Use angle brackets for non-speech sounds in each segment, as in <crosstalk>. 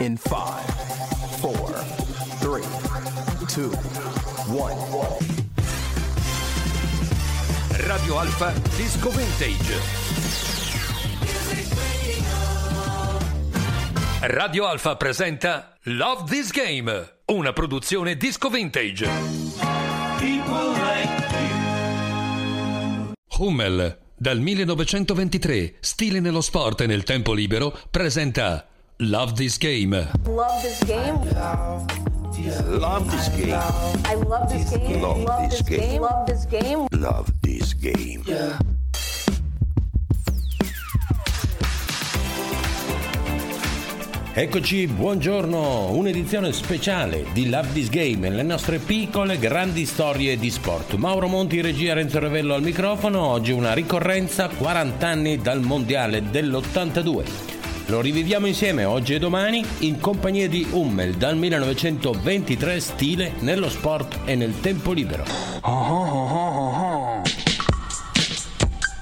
in 5, 4, 3, 2, 1. Radio Alfa Disco Vintage. Radio Alfa presenta Love This Game, una produzione disco vintage. Hummel, dal 1923, stile nello sport e nel tempo libero, presenta Love This Game. Love this game. Love this game. I love this game. Love this game. Love this game. Love this game. Eccoci, buongiorno, un'edizione speciale di Love This Game, le nostre piccole grandi storie di sport. Mauro Monti, regia Renzo Revello al microfono, oggi una ricorrenza 40 anni dal Mondiale dell'82. Lo riviviamo insieme oggi e domani in compagnia di Hummel dal 1923 stile nello sport e nel tempo libero.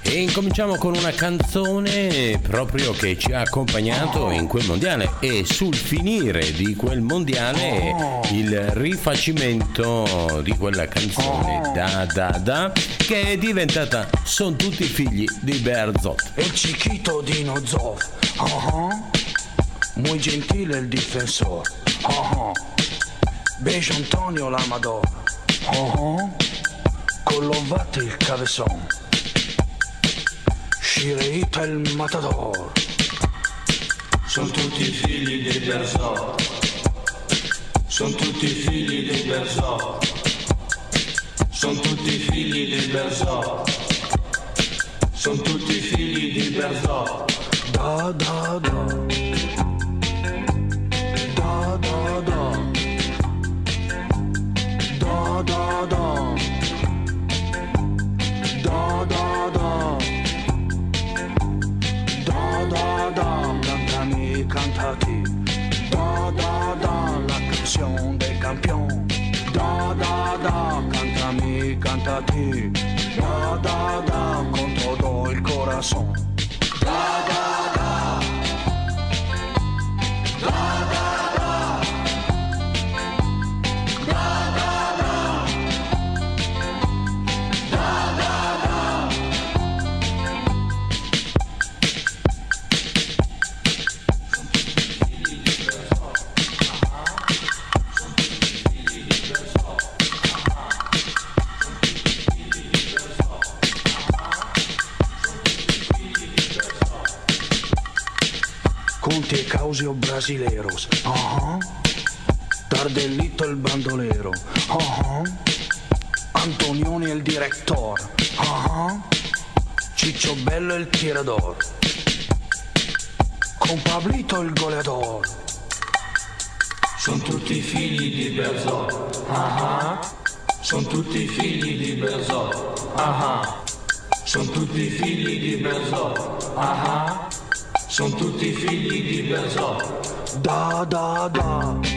E incominciamo con una canzone proprio che ci ha accompagnato in quel mondiale e sul finire di quel mondiale il rifacimento di quella canzone da da da che è diventata Son tutti figli di Berzot. El chiquito Dino Zoff. Ajá. Muy gentile el difensor. Ajá. Beige Antonio Lamador. Ajá. Collovate il Scireita il matador. Sono tutti figli di Berzò. Sono tutti figli di Berzò. Sono tutti figli di Berzò. Sono tutti figli di Berzò. Da da da. Da da da. Da da da. Da da da. Da da da. Cantami, cantati. Da da da. La canción del campeón. Da da da. Cantami, cantati. Da da da. Con todo el corazón. Conti e Causio brasileros. Ajá. Tardelito el bandolero. Ajá. Antonioni el director. Ajá. Ciccio Bello el tirador. Con Pablito il goleador. Sono tutti figli di Berzò. Ah Sono tutti figli di Berzò. Ah Sono tutti figli di Berzò. Ah Sono tutti figli di Berzò. Da da da.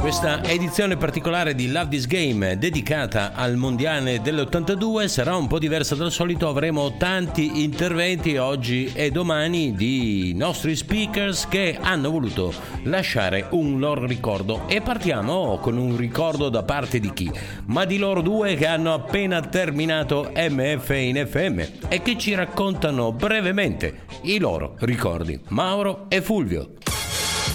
Questa edizione particolare di Love This Game dedicata al mondiale dell'82 sarà un po' diversa dal solito, avremo tanti interventi oggi e domani di nostri speakers che hanno voluto lasciare un loro ricordo e partiamo con un ricordo da parte di chi? Ma di loro due che hanno appena terminato MF in FM e che ci raccontano brevemente i loro ricordi. Mauro e Fulvio.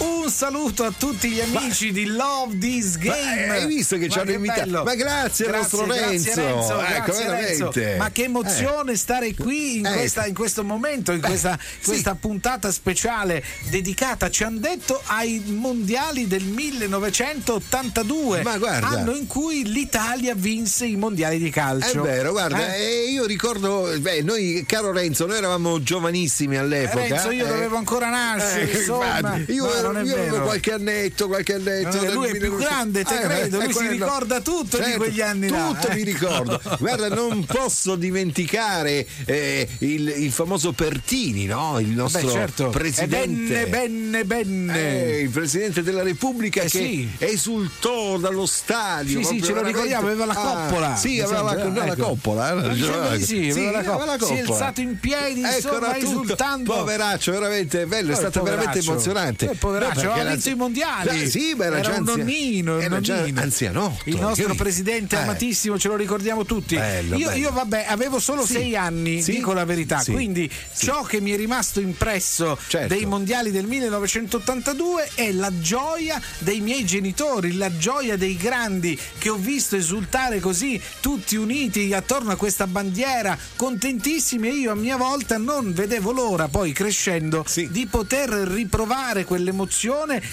Un saluto a tutti gli amici di Love This Game. Ma, eh, hai visto che ci hanno invitato? Ma grazie, al nostro grazie, Renzo. Renzo, Ecco, grazie, Renzo. Ma che emozione stare qui in, Eh. questa- in questo momento, in questa, sì. questa puntata speciale dedicata, ci hanno detto, ai mondiali del 1982. Ma guarda. Anno in cui l'Italia vinse i mondiali di È calcio. vero, guarda, Eh? eh, io ricordo, beh, noi, caro Renzo, noi eravamo giovanissimi all'epoca. Renzo, io eh. dovevo ancora nascere, Eh, insomma. infatti, io ero non è io vero. qualche annetto, qualche annetto. Eh, del lui è più 1900. grande, te credo, lui si quello. ricorda tutto di Certo, quegli anni là, Tutto eh. mi ricordo. <laughs> Guarda, non posso dimenticare eh, il, il famoso Pertini, no? Il nostro Beh, certo. presidente. E benne, benne, benne. Eh, il presidente della Repubblica Eh, che sì. esultò dallo stadio. Sì, sì, ce lo ricordiamo, aveva la Ah, coppola. sì, Mi aveva la, no, la ecco. coppola. eh, Mi sembra di sì, aveva la coppola. Si è coppola. alzato in piedi, insomma, era tutto. esultando. Poveraccio, veramente bello, è Eh, stato veramente emozionante. Poveraccio, No, vinto i mondiali. Sì, ma era, Era un nonnino, un Era già nonnino. anzianotto. Il nostro presidente Eh. amatissimo, ce lo ricordiamo tutti. Bello, io, bello. io, vabbè, avevo solo Sì. sei anni, Sì. dico la verità. Sì. Quindi ciò che mi è rimasto impresso Certo. dei mondiali del 1982 è la gioia dei miei genitori, la gioia dei grandi che ho visto esultare così, tutti uniti attorno a questa bandiera, contentissimi e io a mia volta non vedevo l'ora poi crescendo di poter riprovare quell'emozione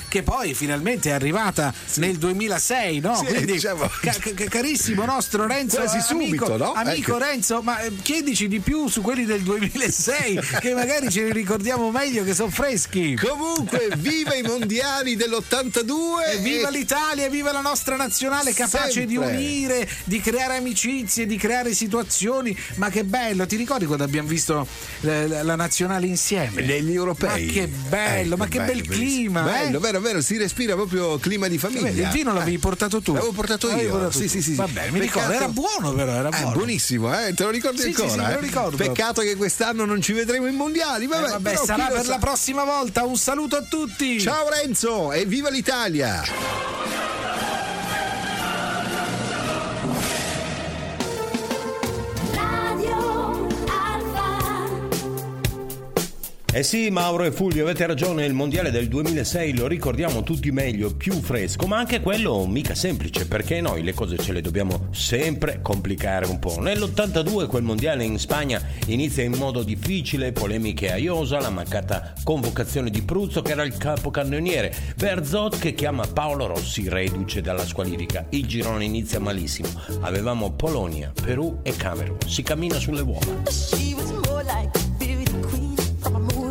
che poi finalmente è arrivata nel 2006, no? Sì, Quindi, diciamo- ca- ca- carissimo <laughs> nostro Renzo, Quasi amico, subito, no? amico Ecco. Renzo, ma eh, chiedici di più su quelli del 2006 <laughs> che magari ce li ricordiamo meglio che sono freschi. Comunque, viva i mondiali dell'82 E viva l'Italia, e viva la nostra nazionale capace di Sempre. unire, di creare amicizie, di creare situazioni. Ma che bello, ti ricordi quando abbiamo visto eh, la, la nazionale insieme? negli europei. Ma che bello, Ecco, ma che bello, bel bellissimo. Clima, eh? Bello, vero, vero, si respira proprio clima di famiglia. Beh, il vino l'avevi Eh. portato tu. L'avevo portato io. portato sì, tu. sì, sì. Va bene, mi ricordo, era buono però, era Eh, buono. buonissimo, eh? te lo ricordi Sì, sì, ancora? sì, me lo eh? ricordo. Peccato che quest'anno non ci vedremo in mondiali. Vabbè, Eh, vabbè, sarà lo per sa. la prossima volta. Un saluto a tutti. Ciao Renzo e viva l'Italia! Eh sì, Mauro e Fulvio, avete ragione, il mondiale del 2006 lo ricordiamo tutti meglio, più fresco, ma anche quello mica semplice, perché noi le cose ce le dobbiamo sempre complicare un po'. Nell'82 quel mondiale in Spagna inizia in modo difficile, polemiche a Iosa, la mancata convocazione di Pruzzo che era il capocannoniere, Berzot che chiama Paolo Rossi reduce dalla squalifica. Il girone inizia malissimo, avevamo Polonia, Perù e Camerun, si cammina sulle uova.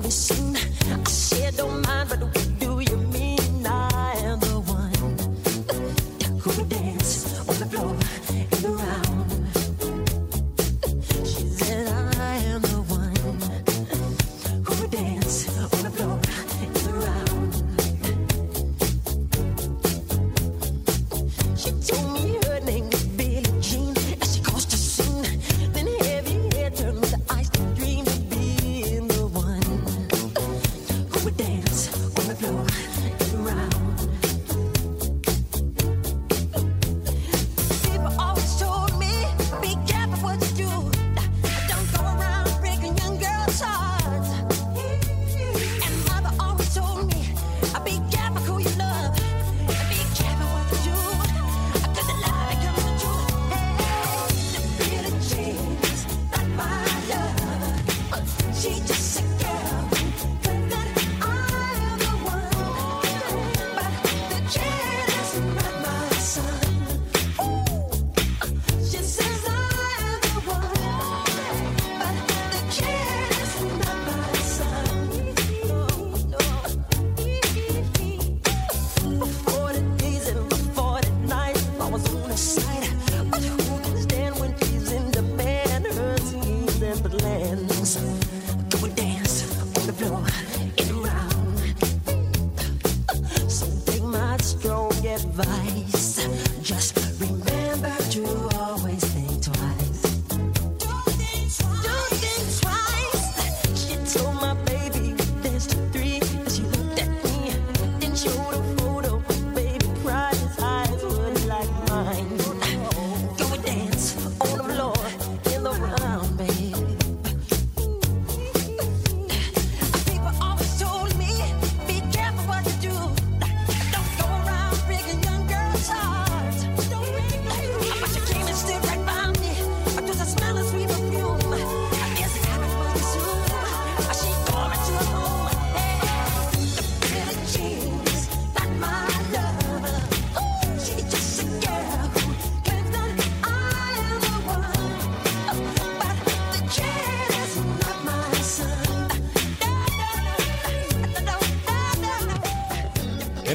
the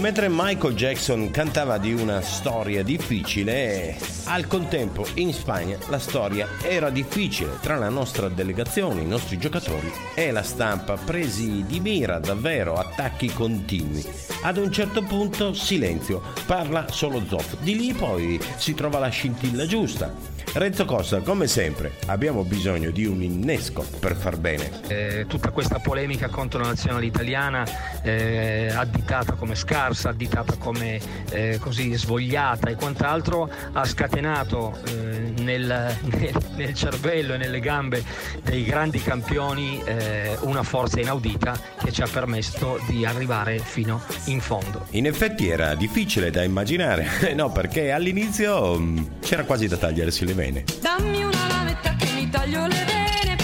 mentre Michael Jackson cantava di una storia difficile, al contempo in Spagna la storia era difficile tra la nostra delegazione, i nostri giocatori e la stampa, presi di mira davvero attacchi continui. Ad un certo punto silenzio, parla solo Zoff. Di lì poi si trova la scintilla giusta. Renzo Costa, come sempre, abbiamo bisogno di un innesco per far bene. Eh, tutta questa polemica contro la nazionale italiana, eh, additata come scarsa, additata come eh, così svogliata e quant'altro, ha scatenato eh, nel, nel- nel cervello e nelle gambe dei grandi campioni eh, una forza inaudita che ci ha permesso di arrivare fino in fondo. In effetti era difficile da immaginare, <laughs> no, perché all'inizio mm, c'era quasi da tagliersi le vene. Dammi una lametta che mi taglio le vene.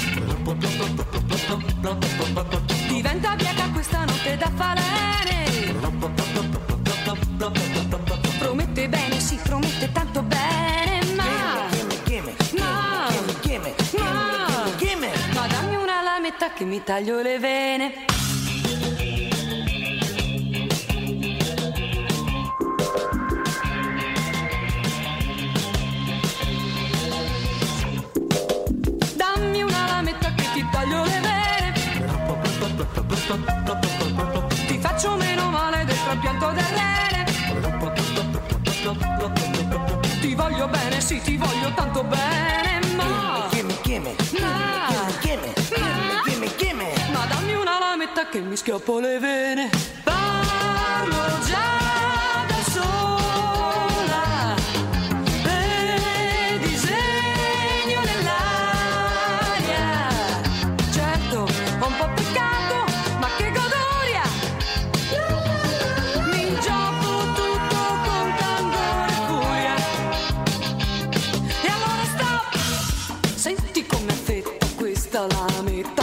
Diventa bianca questa notte da falene. Promette bene, sì, promette tanto bene. Ma. Ma dammi una lametta che mi taglio le vene. Ti faccio meno male del trapianto del rene. Ti voglio bene, sì, ti voglio tanto bene, ma. Ma. Ma dammi una lametta che mi schioppo le vene. Parlo già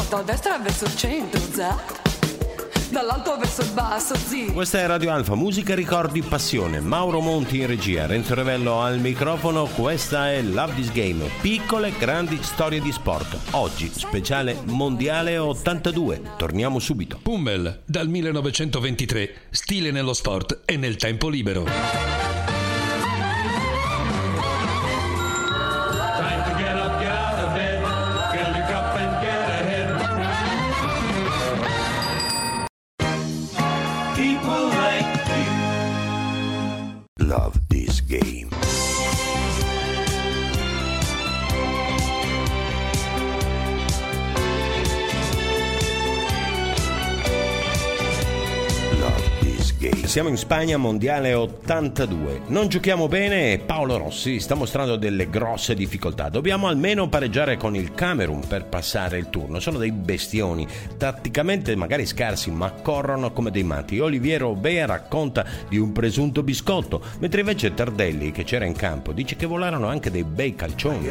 da destra verso il centro, za. Dall'alto verso il basso, zi. Questa è Radio Alfa, musica, ricordi, passione. Mauro Monti in regia, Renzo Revello al microfono. Questa è Love This Game. Piccole, grandi storie di sport. Oggi, speciale mondiale 82. Torniamo subito. Pummel, dal 1923, stile nello sport e nel tempo libero. Siamo in Spagna, mondiale 82. Non giochiamo bene e Paolo Rossi sta mostrando delle grosse difficoltà. Dobbiamo almeno pareggiare con il Camerun per passare il turno. Sono dei bestioni, tatticamente magari scarsi, ma corrono come dei matti. Oliviero Bea racconta di un presunto biscotto, mentre invece Tardelli, che c'era in campo, dice che volarono anche dei bei calcioni.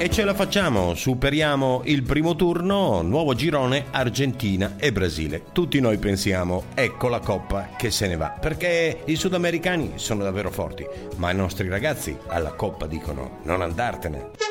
E ce la facciamo, superiamo il primo turno, nuovo girone Argentina e Brasile. Tutti noi pensiamo, ecco la coppa che se ne va, perché i sudamericani sono davvero forti, ma i nostri ragazzi alla coppa dicono non andartene.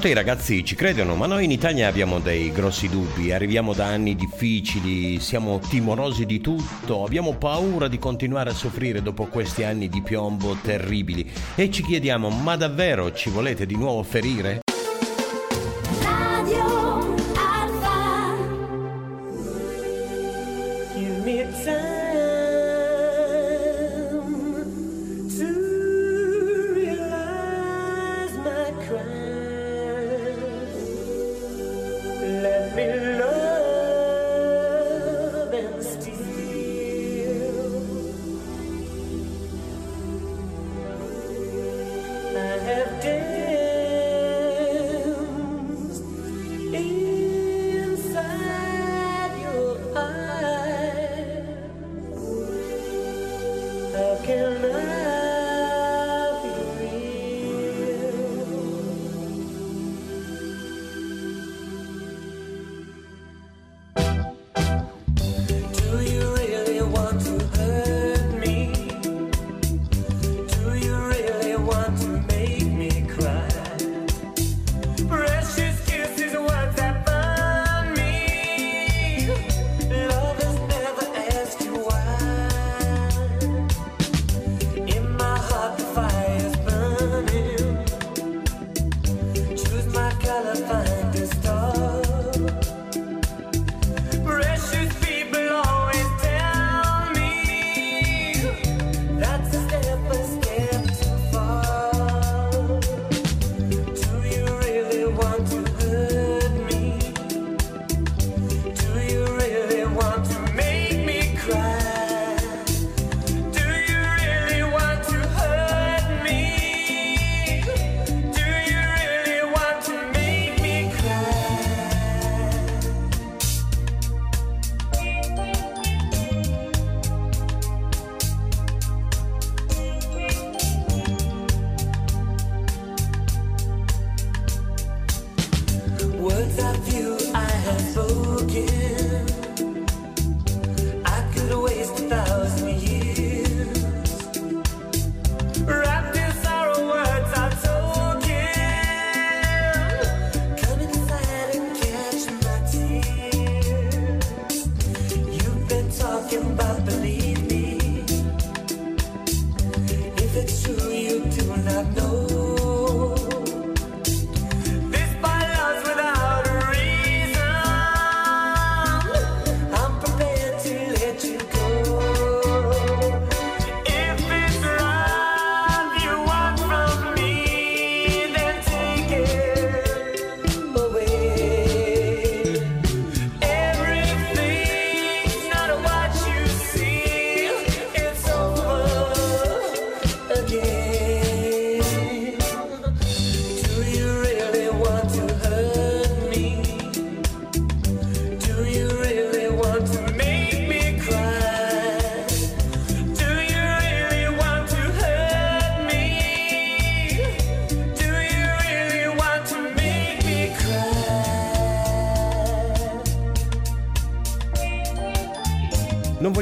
notte i ragazzi ci credono, ma noi in Italia abbiamo dei grossi dubbi, arriviamo da anni difficili, siamo timorosi di tutto, abbiamo paura di continuare a soffrire dopo questi anni di piombo terribili e ci chiediamo, ma davvero ci volete di nuovo ferire?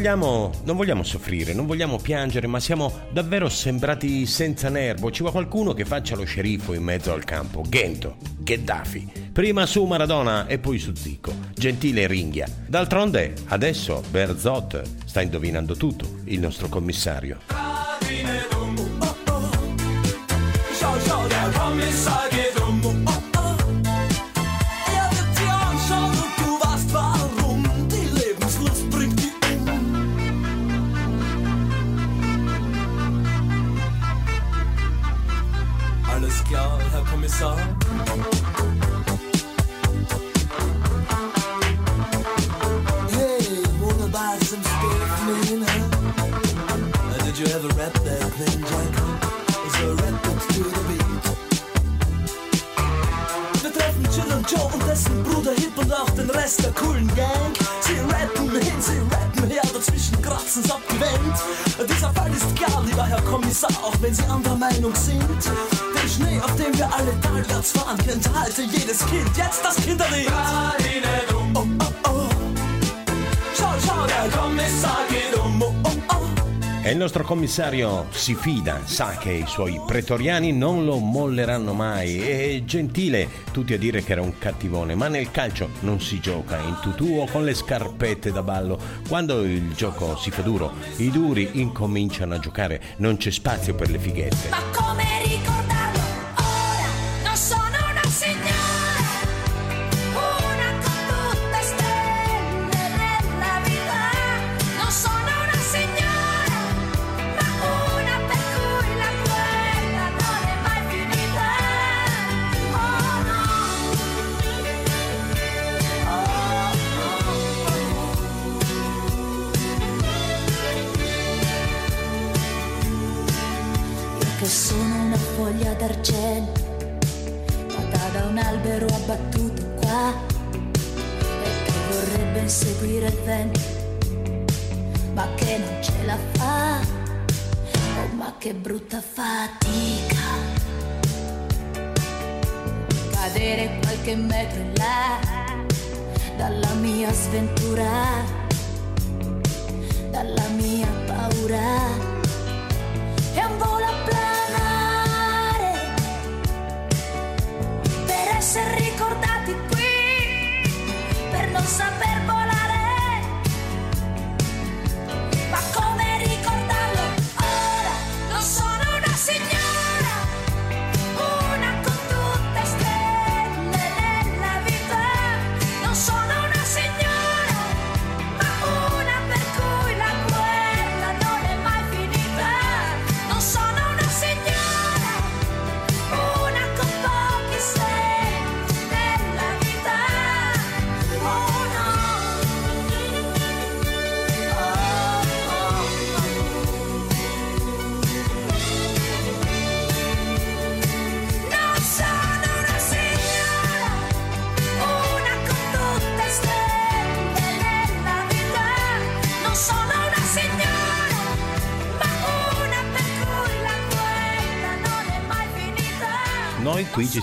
Vogliamo, non vogliamo soffrire, non vogliamo piangere, ma siamo davvero sembrati senza nervo. Ci va qualcuno che faccia lo sceriffo in mezzo al campo. Gento, Gheddafi. Prima su Maradona e poi su Zico. Gentile Ringhia. D'altronde, adesso Berzot sta indovinando tutto, il nostro commissario. Schau, schau, der Rest der coolen Gang. Sie rappen hin, sie rappen her, dazwischen kratzen's abgewendet. Dieser Fall ist klar, lieber Herr Kommissar, auch wenn Sie anderer Meinung sind. Den Schnee, auf dem wir alle talwärts fahren, kennt heute jedes Kind. Jetzt das Kinderlied. Oh, oh, oh. Schau, schau, der Kommissar geht. E il nostro commissario si fida, sa che i suoi pretoriani non lo molleranno mai. È gentile tutti a dire che era un cattivone, ma nel calcio non si gioca in tutù o con le scarpette da ballo. Quando il gioco si fa duro, i duri incominciano a giocare, non c'è spazio per le fighette. Ma come abbattuto qua, e che vorrebbe inseguire il vento, ma che non ce la fa. Oh, ma che brutta fatica. Cadere qualche metro in là dalla mia sventura, dalla mia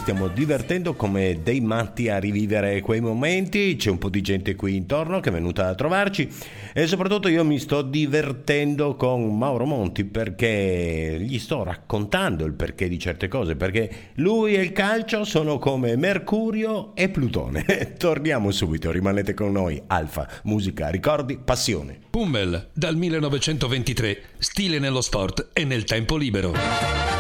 stiamo divertendo come dei matti a rivivere quei momenti, c'è un po' di gente qui intorno che è venuta a trovarci e soprattutto io mi sto divertendo con Mauro Monti perché gli sto raccontando il perché di certe cose, perché lui e il calcio sono come Mercurio e Plutone. <laughs> Torniamo subito, rimanete con noi. Alfa, musica, ricordi, passione. Pummel, dal 1923, stile nello sport e nel tempo libero.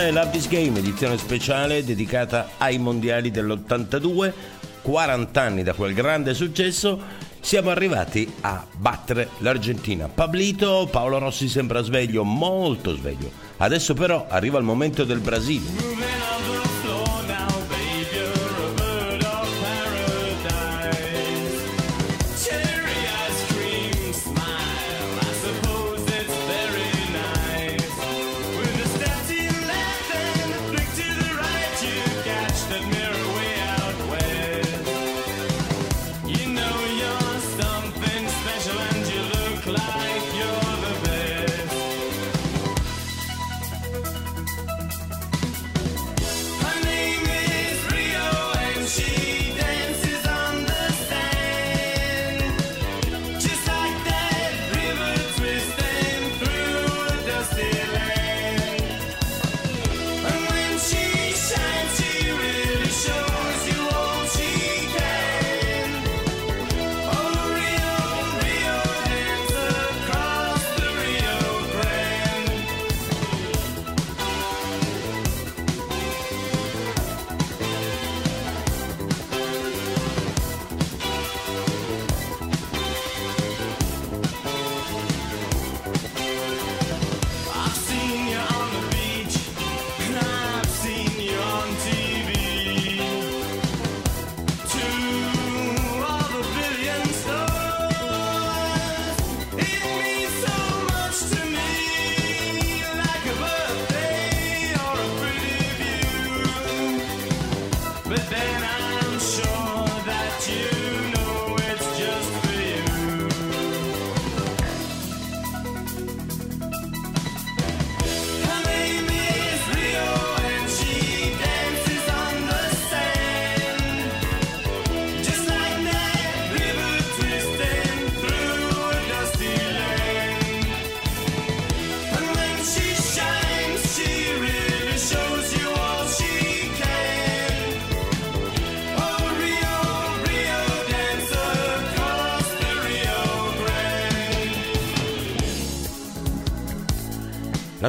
Questa è Love This Game, edizione speciale dedicata ai mondiali dell'82, 40 anni da quel grande successo. Siamo arrivati a battere l'Argentina. Pablito, Paolo Rossi sembra sveglio, molto sveglio. Adesso però arriva il momento del Brasile.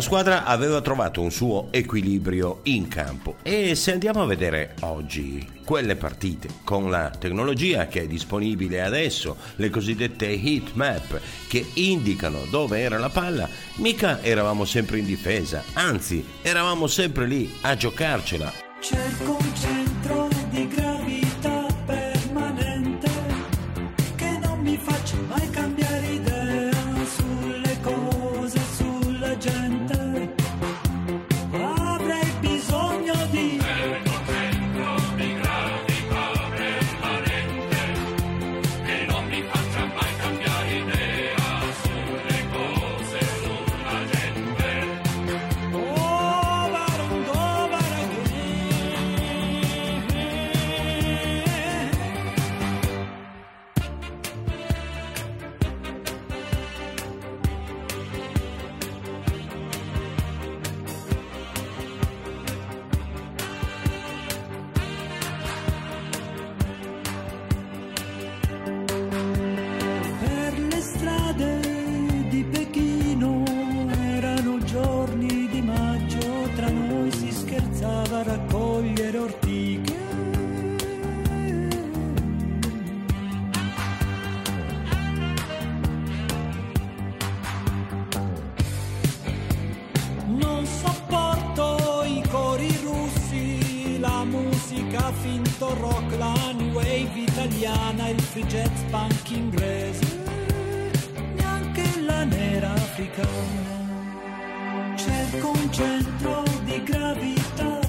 La squadra aveva trovato un suo equilibrio in campo e se andiamo a vedere oggi quelle partite con la tecnologia che è disponibile adesso, le cosiddette heat map che indicano dove era la palla, mica eravamo sempre in difesa, anzi eravamo sempre lì a giocarcela. Cerco, cerco. rock, la wave italiana, il free jazz punk inglese, neanche la nera africana. Cerco un centro di gravità.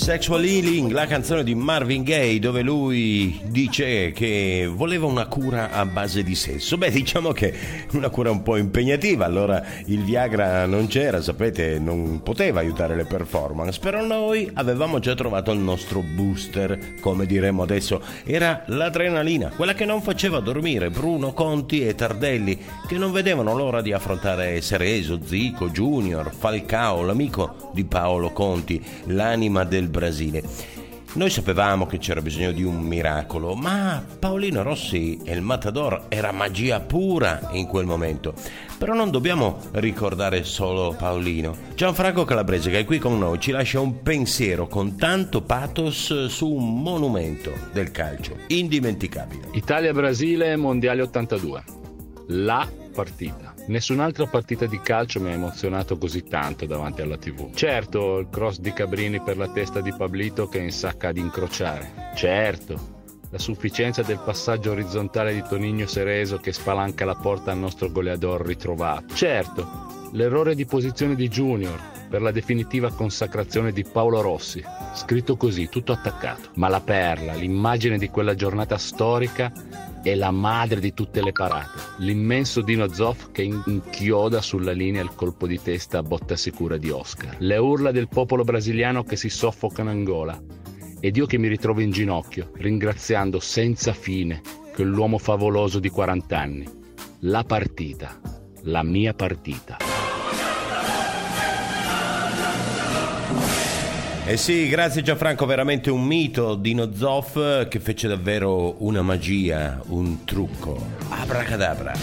Sexual Healing, la canzone di Marvin Gaye dove lui dice che voleva una cura a base di sesso. Beh, diciamo che una cura un po' impegnativa, allora il Viagra non c'era, sapete, non poteva aiutare le performance, però noi avevamo già trovato il nostro booster, come diremmo adesso, era l'adrenalina, quella che non faceva dormire Bruno Conti e Tardelli, che non vedevano l'ora di affrontare Cereso, Zico, Junior, Falcao, l'amico di Paolo Conti, l'anima del Brasile. Noi sapevamo che c'era bisogno di un miracolo, ma Paolino Rossi e il Matador era magia pura in quel momento. Però non dobbiamo ricordare solo Paolino. Gianfranco Calabrese, che è qui con noi, ci lascia un pensiero con tanto pathos su un monumento del calcio, indimenticabile. Italia-Brasile, Mondiale 82. La partita. Nessun'altra partita di calcio mi ha emozionato così tanto davanti alla TV. Certo, il cross di Cabrini per la testa di Pablito che insacca ad incrociare. Certo, la sufficienza del passaggio orizzontale di Tonigno Sereso che spalanca la porta al nostro goleador ritrovato. Certo, l'errore di posizione di Junior per la definitiva consacrazione di Paolo Rossi, scritto così, tutto attaccato. Ma la perla, l'immagine di quella giornata storica è la madre di tutte le parate. L'immenso Dino Zoff che inchioda sulla linea il colpo di testa a botta sicura di Oscar. Le urla del popolo brasiliano che si soffocano in gola. Ed io che mi ritrovo in ginocchio, ringraziando senza fine quell'uomo favoloso di 40 anni. La partita, la mia partita. Eh sì, grazie Gianfranco, veramente un mito Dino Zoff che fece davvero una magia, un trucco. Abracadabra.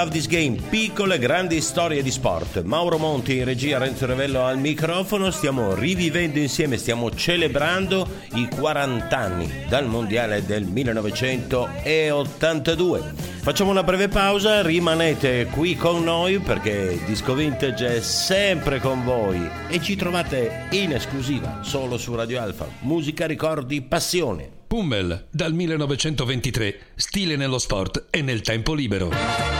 Love This Game, piccole grandi storie di sport. Mauro Monti in regia, Renzo Revello al microfono, stiamo rivivendo insieme, stiamo celebrando i 40 anni dal Mondiale del 1982. Facciamo una breve pausa, rimanete qui con noi perché Disco Vintage è sempre con voi e ci trovate in esclusiva solo su Radio Alfa. Musica, ricordi, passione. Pummel, dal 1923, stile nello sport e nel tempo libero.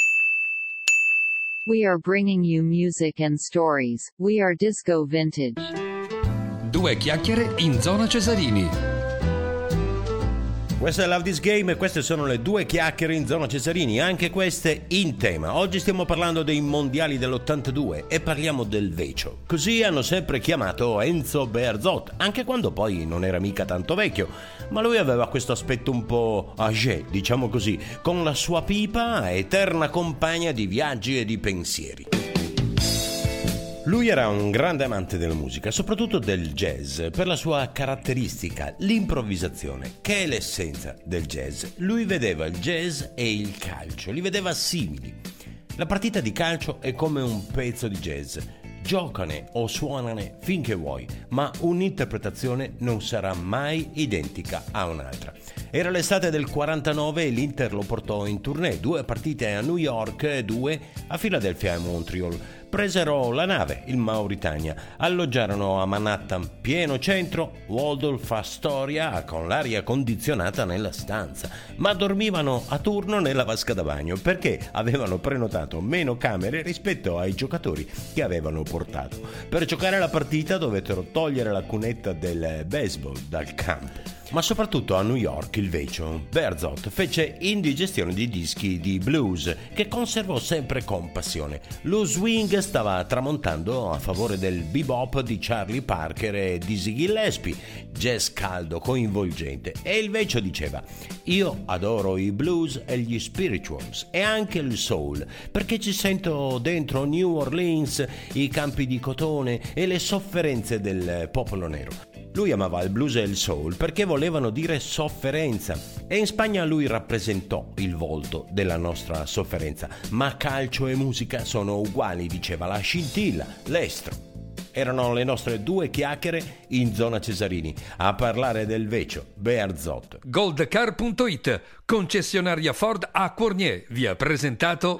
We are bringing you music and stories. We are Disco Vintage. Due chiacchiere in zona Cesarini. Questa è Love This Game e queste sono le due chiacchiere in zona Cesarini, anche queste in tema. Oggi stiamo parlando dei mondiali dell'82 e parliamo del Vecio. Così hanno sempre chiamato Enzo Berzot, anche quando poi non era mica tanto vecchio, ma lui aveva questo aspetto un po' âgé, diciamo così, con la sua pipa eterna compagna di viaggi e di pensieri. Lui era un grande amante della musica, soprattutto del jazz, per la sua caratteristica, l'improvvisazione, che è l'essenza del jazz. Lui vedeva il jazz e il calcio, li vedeva simili. La partita di calcio è come un pezzo di jazz. Giocane o suonane finché vuoi, ma un'interpretazione non sarà mai identica a un'altra. Era l'estate del 49 e l'Inter lo portò in tournée, due partite a New York e due a Philadelphia e Montreal presero la nave, il Mauritania, alloggiarono a Manhattan, pieno centro, Waldorf Astoria con l'aria condizionata nella stanza, ma dormivano a turno nella vasca da bagno perché avevano prenotato meno camere rispetto ai giocatori che avevano portato. Per giocare la partita dovettero togliere la cunetta del baseball dal campo. Ma soprattutto a New York il Vecio, Berzot fece indigestione di dischi di blues che conservò sempre con passione. Lo swing stava tramontando a favore del bebop di Charlie Parker e di Ziggy Gillespie, jazz caldo, coinvolgente. E il Vecio diceva: Io adoro i blues e gli spirituals e anche il soul, perché ci sento dentro New Orleans, i campi di cotone e le sofferenze del popolo nero. Lui amava il blues e il soul perché volevano dire sofferenza e in Spagna lui rappresentò il volto della nostra sofferenza. Ma calcio e musica sono uguali, diceva la scintilla, l'estro. Erano le nostre due chiacchiere in zona Cesarini a parlare del Vecio, Bearzot. Goldcar.it, concessionaria Ford a Cornier, vi ha presentato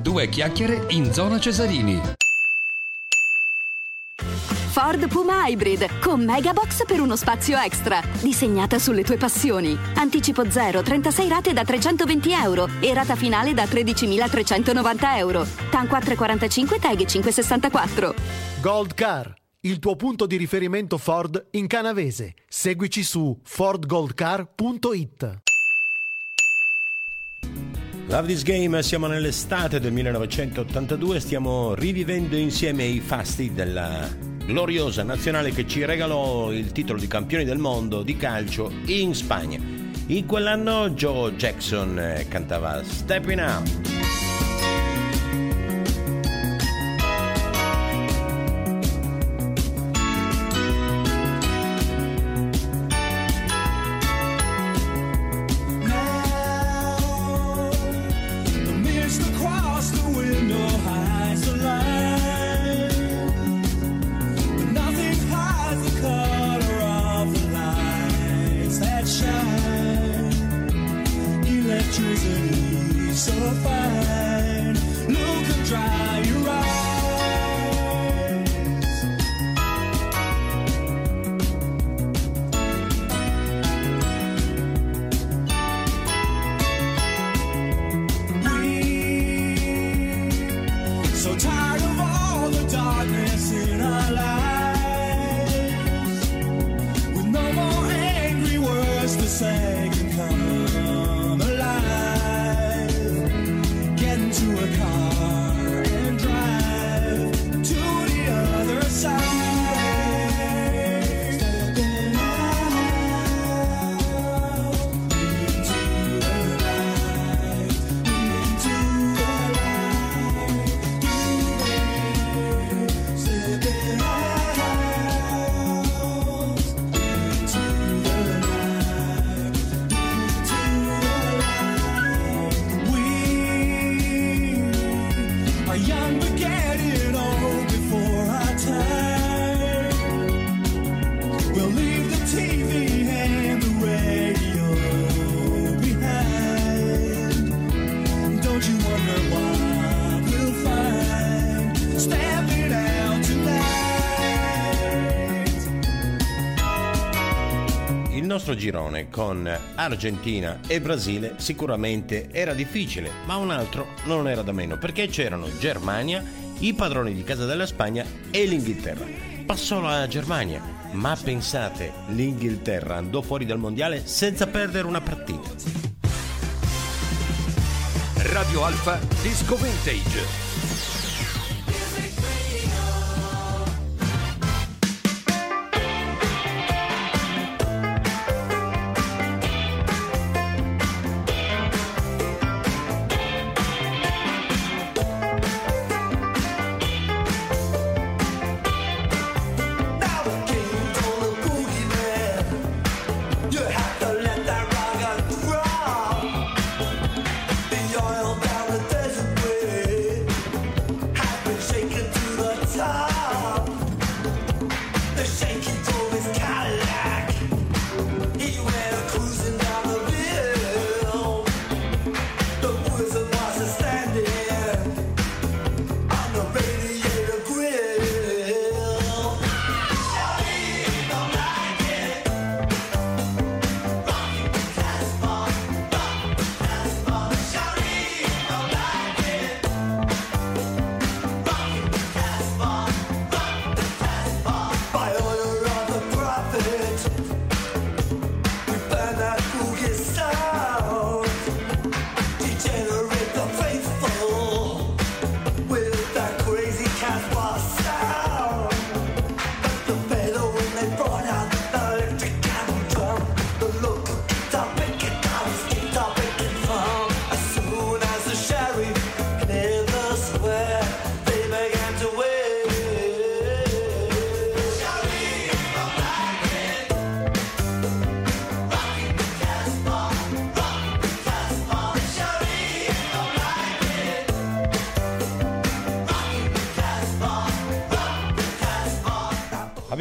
Due chiacchiere in zona Cesarini. Ford Puma Hybrid con Megabox per uno spazio extra. Disegnata sulle tue passioni. Anticipo 0, 36 rate da 320 euro e rata finale da 13.390 euro. TAN 445 TAG 564. Gold Car, il tuo punto di riferimento Ford in canavese. Seguici su fordgoldcar.it. Love This Game, siamo nell'estate del 1982, stiamo rivivendo insieme i fasti della gloriosa nazionale che ci regalò il titolo di campioni del mondo di calcio in Spagna. In quell'anno Joe Jackson eh, cantava Stepping Up. Nostro girone con Argentina e Brasile sicuramente era difficile, ma un altro non era da meno perché c'erano Germania, i padroni di casa della Spagna e l'Inghilterra. Passò la Germania, ma pensate, l'Inghilterra andò fuori dal mondiale senza perdere una partita. Radio Alfa Disco Vintage.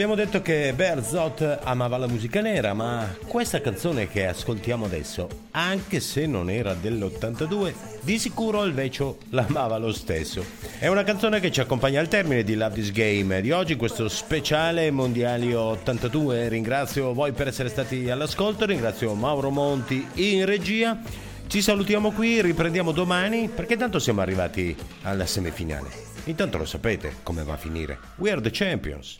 Abbiamo detto che Berzot amava la musica nera, ma questa canzone che ascoltiamo adesso, anche se non era dell'82, di sicuro il vecchio l'amava lo stesso. È una canzone che ci accompagna al termine di Love This Game di oggi, questo speciale Mondiali 82. Ringrazio voi per essere stati all'ascolto, ringrazio Mauro Monti in regia. Ci salutiamo qui, riprendiamo domani perché tanto siamo arrivati alla semifinale. Intanto lo sapete come va a finire. We are the champions.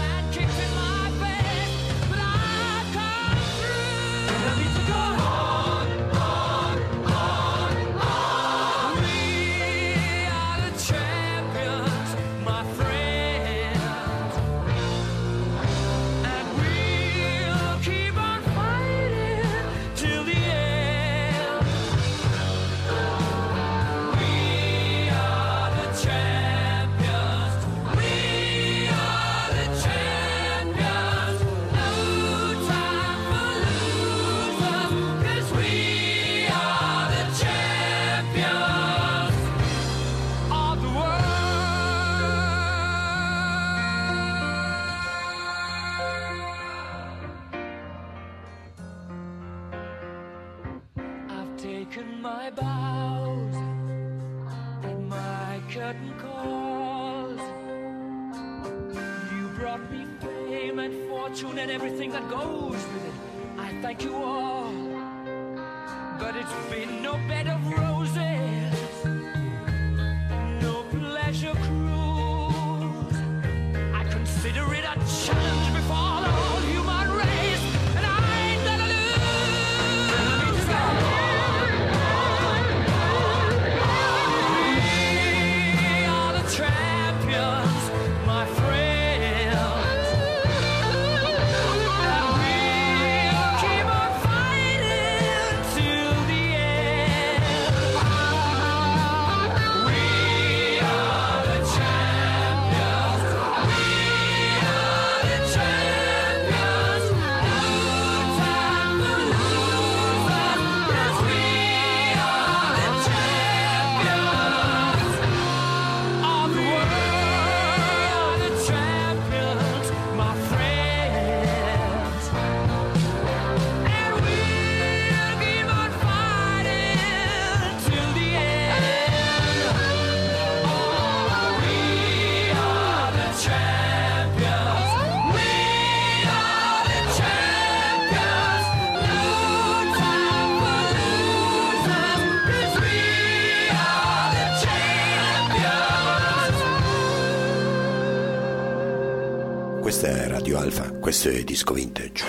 Questo è Disco Vintage.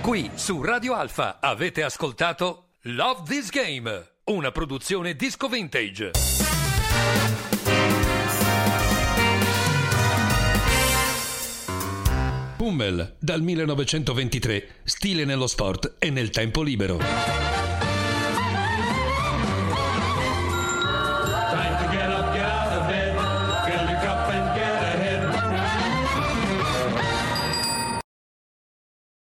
Qui su Radio Alfa avete ascoltato Love This Game, una produzione disco vintage. Pummel dal 1923, stile nello sport e nel tempo libero.